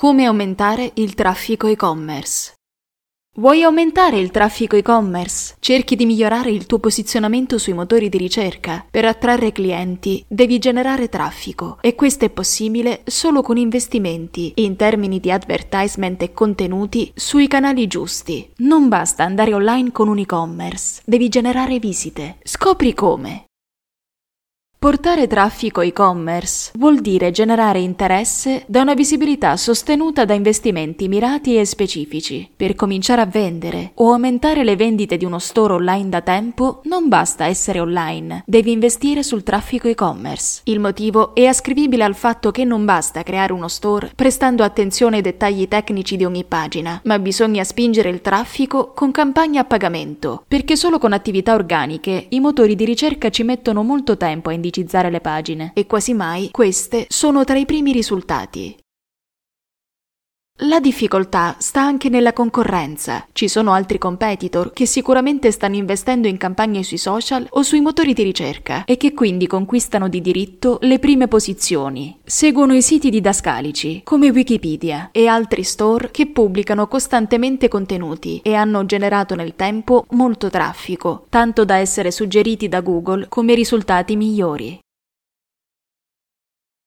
Come aumentare il traffico e-commerce? Vuoi aumentare il traffico e-commerce? Cerchi di migliorare il tuo posizionamento sui motori di ricerca. Per attrarre clienti devi generare traffico e questo è possibile solo con investimenti in termini di advertisement e contenuti sui canali giusti. Non basta andare online con un e-commerce, devi generare visite. Scopri come. Portare traffico e-commerce vuol dire generare interesse da una visibilità sostenuta da investimenti mirati e specifici. Per cominciare a vendere o aumentare le vendite di uno store online da tempo, non basta essere online, devi investire sul traffico e-commerce. Il motivo è ascrivibile al fatto che non basta creare uno store prestando attenzione ai dettagli tecnici di ogni pagina, ma bisogna spingere il traffico con campagne a pagamento, perché solo con attività organiche i motori di ricerca ci mettono molto tempo a indicare indicizzare le pagine e quasi mai queste sono tra i primi risultati. La difficoltà sta anche nella concorrenza. Ci sono altri competitor che sicuramente stanno investendo in campagne sui social o sui motori di ricerca e che quindi conquistano di diritto le prime posizioni. Seguono i siti didascalici come Wikipedia e altri store che pubblicano costantemente contenuti e hanno generato nel tempo molto traffico, tanto da essere suggeriti da Google come risultati migliori.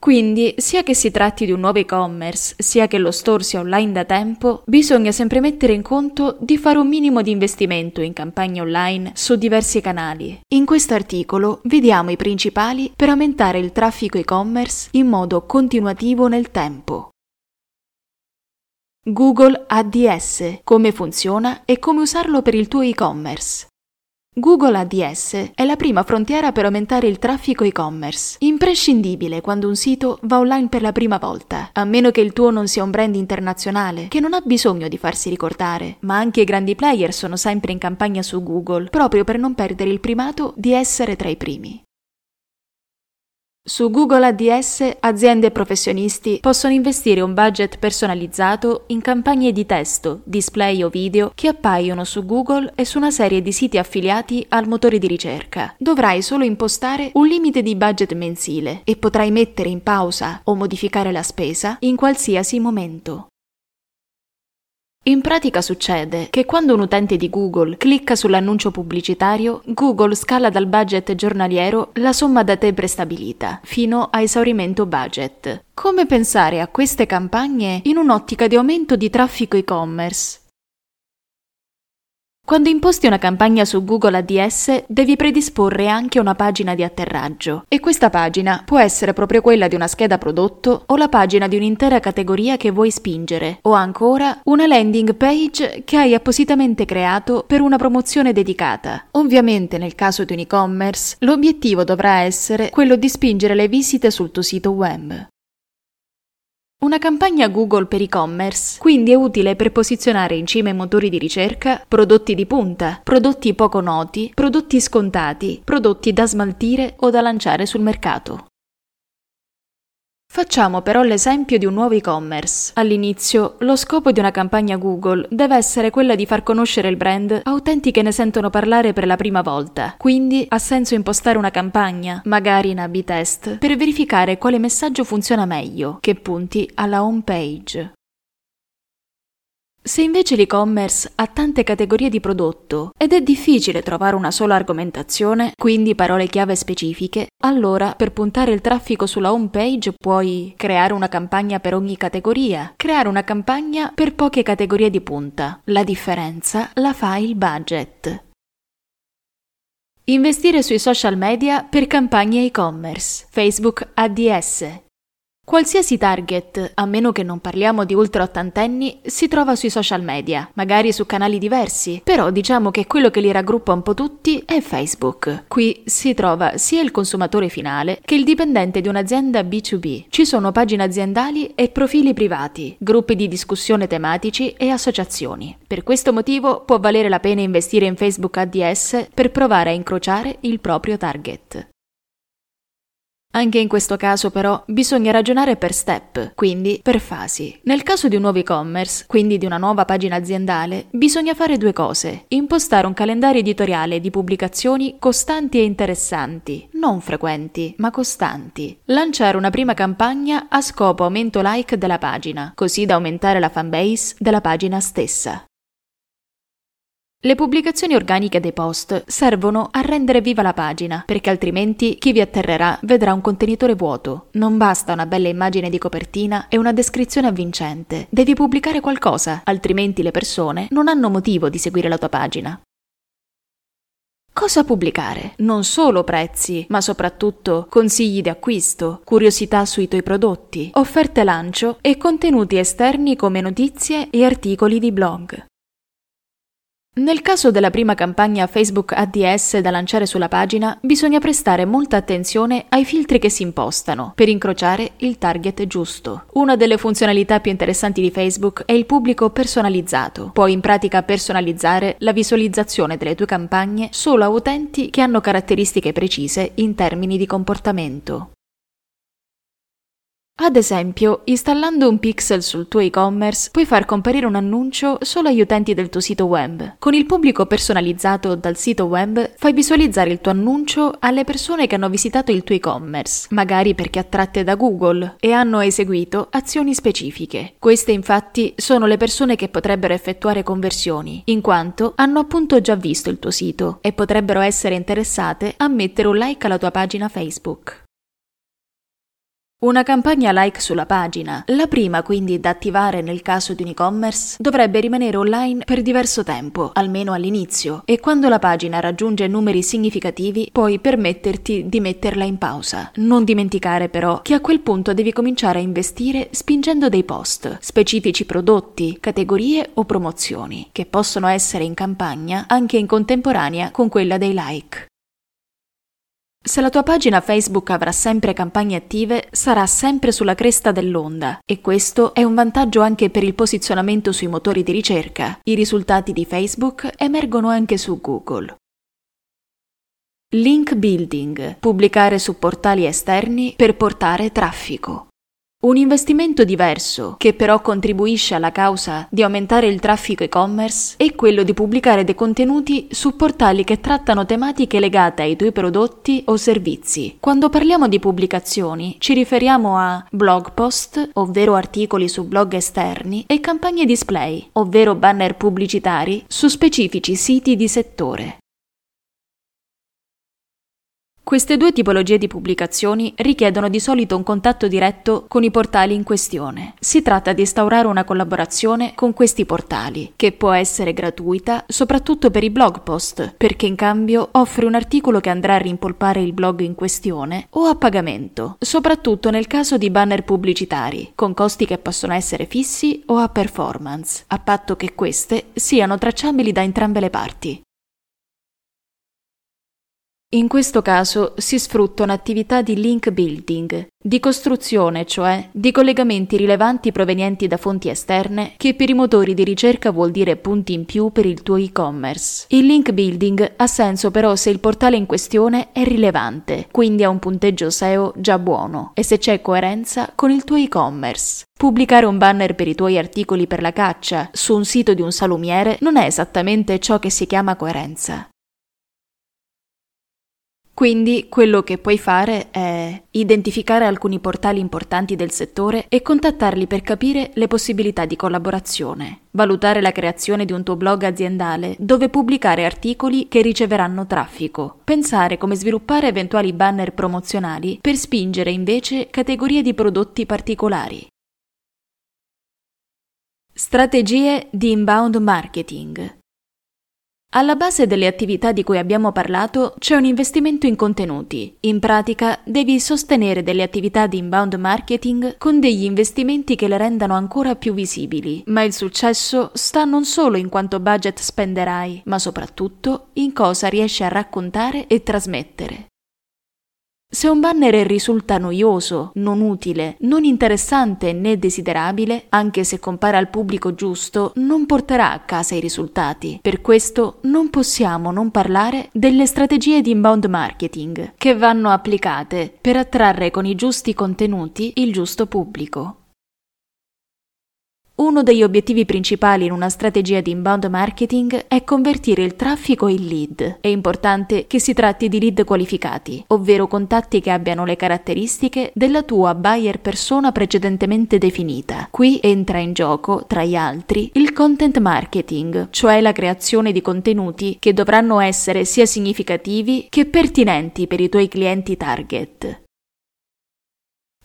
Quindi, sia che si tratti di un nuovo e-commerce, sia che lo store sia online da tempo, bisogna sempre mettere in conto di fare un minimo di investimento in campagne online su diversi canali. In questo articolo vediamo i principali per aumentare il traffico e-commerce in modo continuativo nel tempo. Google ADS, come funziona e come usarlo per il tuo e-commerce. Google ADS è la prima frontiera per aumentare il traffico e-commerce, imprescindibile quando un sito va online per la prima volta, a meno che il tuo non sia un brand internazionale che non ha bisogno di farsi ricordare, ma anche i grandi player sono sempre in campagna su Google, proprio per non perdere il primato di essere tra i primi. Su Google ADS aziende e professionisti possono investire un budget personalizzato in campagne di testo, display o video che appaiono su Google e su una serie di siti affiliati al motore di ricerca. Dovrai solo impostare un limite di budget mensile e potrai mettere in pausa o modificare la spesa in qualsiasi momento. In pratica succede che quando un utente di Google clicca sull'annuncio pubblicitario, Google scala dal budget giornaliero la somma da te prestabilita, fino a esaurimento budget. Come pensare a queste campagne in un'ottica di aumento di traffico e-commerce? Quando imposti una campagna su Google ADS devi predisporre anche una pagina di atterraggio e questa pagina può essere proprio quella di una scheda prodotto o la pagina di un'intera categoria che vuoi spingere o ancora una landing page che hai appositamente creato per una promozione dedicata. Ovviamente nel caso di un e-commerce l'obiettivo dovrà essere quello di spingere le visite sul tuo sito web. Una campagna Google per e-commerce quindi è utile per posizionare in cima ai motori di ricerca prodotti di punta, prodotti poco noti, prodotti scontati, prodotti da smaltire o da lanciare sul mercato. Facciamo però l'esempio di un nuovo e-commerce. All'inizio, lo scopo di una campagna Google deve essere quella di far conoscere il brand a utenti che ne sentono parlare per la prima volta. Quindi ha senso impostare una campagna, magari in A-B test, per verificare quale messaggio funziona meglio, che punti alla home page. Se invece l'e-commerce ha tante categorie di prodotto ed è difficile trovare una sola argomentazione, quindi parole chiave specifiche, allora per puntare il traffico sulla home page puoi creare una campagna per ogni categoria, creare una campagna per poche categorie di punta. La differenza la fa il budget. Investire sui social media per campagne e-commerce, Facebook ADS, Qualsiasi target, a meno che non parliamo di ultra ottantenni, si trova sui social media, magari su canali diversi, però diciamo che quello che li raggruppa un po' tutti è Facebook. Qui si trova sia il consumatore finale che il dipendente di un'azienda B2B. Ci sono pagine aziendali e profili privati, gruppi di discussione tematici e associazioni. Per questo motivo può valere la pena investire in Facebook ADS per provare a incrociare il proprio target. Anche in questo caso però bisogna ragionare per step, quindi per fasi. Nel caso di un nuovo e-commerce, quindi di una nuova pagina aziendale, bisogna fare due cose. Impostare un calendario editoriale di pubblicazioni costanti e interessanti, non frequenti, ma costanti. Lanciare una prima campagna a scopo aumento like della pagina, così da aumentare la fanbase della pagina stessa. Le pubblicazioni organiche dei post servono a rendere viva la pagina, perché altrimenti chi vi atterrerà vedrà un contenitore vuoto. Non basta una bella immagine di copertina e una descrizione avvincente. Devi pubblicare qualcosa, altrimenti le persone non hanno motivo di seguire la tua pagina. Cosa pubblicare? Non solo prezzi, ma soprattutto consigli di acquisto, curiosità sui tuoi prodotti, offerte lancio e contenuti esterni come notizie e articoli di blog. Nel caso della prima campagna Facebook ADS da lanciare sulla pagina, bisogna prestare molta attenzione ai filtri che si impostano per incrociare il target giusto. Una delle funzionalità più interessanti di Facebook è il pubblico personalizzato. Puoi in pratica personalizzare la visualizzazione delle tue campagne solo a utenti che hanno caratteristiche precise in termini di comportamento. Ad esempio, installando un pixel sul tuo e-commerce puoi far comparire un annuncio solo agli utenti del tuo sito web. Con il pubblico personalizzato dal sito web fai visualizzare il tuo annuncio alle persone che hanno visitato il tuo e-commerce, magari perché attratte da Google e hanno eseguito azioni specifiche. Queste infatti sono le persone che potrebbero effettuare conversioni, in quanto hanno appunto già visto il tuo sito e potrebbero essere interessate a mettere un like alla tua pagina Facebook. Una campagna like sulla pagina, la prima quindi da attivare nel caso di un e-commerce, dovrebbe rimanere online per diverso tempo, almeno all'inizio, e quando la pagina raggiunge numeri significativi puoi permetterti di metterla in pausa. Non dimenticare però che a quel punto devi cominciare a investire spingendo dei post, specifici prodotti, categorie o promozioni, che possono essere in campagna anche in contemporanea con quella dei like. Se la tua pagina Facebook avrà sempre campagne attive, sarà sempre sulla cresta dell'onda e questo è un vantaggio anche per il posizionamento sui motori di ricerca. I risultati di Facebook emergono anche su Google. Link building, pubblicare su portali esterni per portare traffico. Un investimento diverso, che però contribuisce alla causa di aumentare il traffico e-commerce, è quello di pubblicare dei contenuti su portali che trattano tematiche legate ai tuoi prodotti o servizi. Quando parliamo di pubblicazioni, ci riferiamo a blog post, ovvero articoli su blog esterni, e campagne display, ovvero banner pubblicitari su specifici siti di settore. Queste due tipologie di pubblicazioni richiedono di solito un contatto diretto con i portali in questione. Si tratta di instaurare una collaborazione con questi portali, che può essere gratuita soprattutto per i blog post, perché in cambio offre un articolo che andrà a rimpolpare il blog in questione, o a pagamento, soprattutto nel caso di banner pubblicitari, con costi che possono essere fissi o a performance, a patto che queste siano tracciabili da entrambe le parti. In questo caso si sfrutta un'attività di link building, di costruzione, cioè di collegamenti rilevanti provenienti da fonti esterne, che per i motori di ricerca vuol dire punti in più per il tuo e-commerce. Il link building ha senso però se il portale in questione è rilevante, quindi ha un punteggio SEO già buono, e se c'è coerenza con il tuo e-commerce. Pubblicare un banner per i tuoi articoli per la caccia su un sito di un salumiere non è esattamente ciò che si chiama coerenza. Quindi quello che puoi fare è identificare alcuni portali importanti del settore e contattarli per capire le possibilità di collaborazione, valutare la creazione di un tuo blog aziendale dove pubblicare articoli che riceveranno traffico, pensare come sviluppare eventuali banner promozionali per spingere invece categorie di prodotti particolari. Strategie di inbound marketing alla base delle attività di cui abbiamo parlato c'è un investimento in contenuti. In pratica devi sostenere delle attività di inbound marketing con degli investimenti che le rendano ancora più visibili, ma il successo sta non solo in quanto budget spenderai, ma soprattutto in cosa riesci a raccontare e trasmettere. Se un banner risulta noioso, non utile, non interessante né desiderabile, anche se compare al pubblico giusto, non porterà a casa i risultati. Per questo non possiamo non parlare delle strategie di inbound marketing che vanno applicate per attrarre con i giusti contenuti il giusto pubblico. Uno degli obiettivi principali in una strategia di inbound marketing è convertire il traffico in lead. È importante che si tratti di lead qualificati, ovvero contatti che abbiano le caratteristiche della tua buyer persona precedentemente definita. Qui entra in gioco, tra gli altri, il content marketing, cioè la creazione di contenuti che dovranno essere sia significativi che pertinenti per i tuoi clienti target.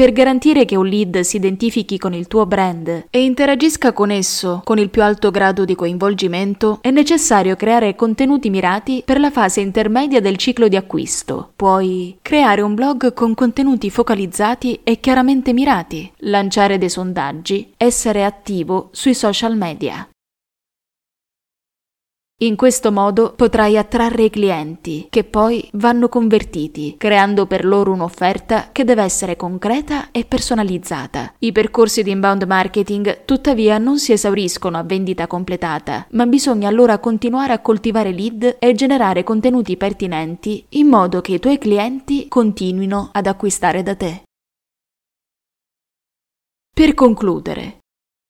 Per garantire che un lead si identifichi con il tuo brand e interagisca con esso con il più alto grado di coinvolgimento, è necessario creare contenuti mirati per la fase intermedia del ciclo di acquisto. Puoi creare un blog con contenuti focalizzati e chiaramente mirati, lanciare dei sondaggi, essere attivo sui social media. In questo modo potrai attrarre i clienti, che poi vanno convertiti, creando per loro un'offerta che deve essere concreta e personalizzata. I percorsi di inbound marketing tuttavia non si esauriscono a vendita completata, ma bisogna allora continuare a coltivare lead e generare contenuti pertinenti in modo che i tuoi clienti continuino ad acquistare da te. Per concludere,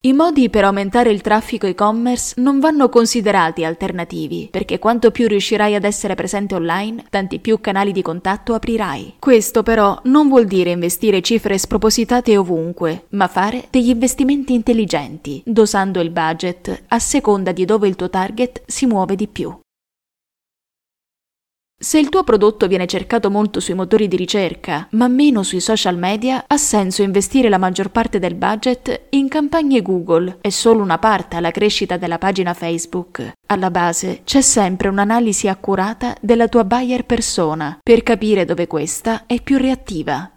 i modi per aumentare il traffico e-commerce non vanno considerati alternativi, perché quanto più riuscirai ad essere presente online, tanti più canali di contatto aprirai. Questo però non vuol dire investire cifre spropositate ovunque, ma fare degli investimenti intelligenti, dosando il budget a seconda di dove il tuo target si muove di più. Se il tuo prodotto viene cercato molto sui motori di ricerca, ma meno sui social media, ha senso investire la maggior parte del budget in campagne Google e solo una parte alla crescita della pagina Facebook. Alla base c'è sempre un'analisi accurata della tua buyer persona per capire dove questa è più reattiva.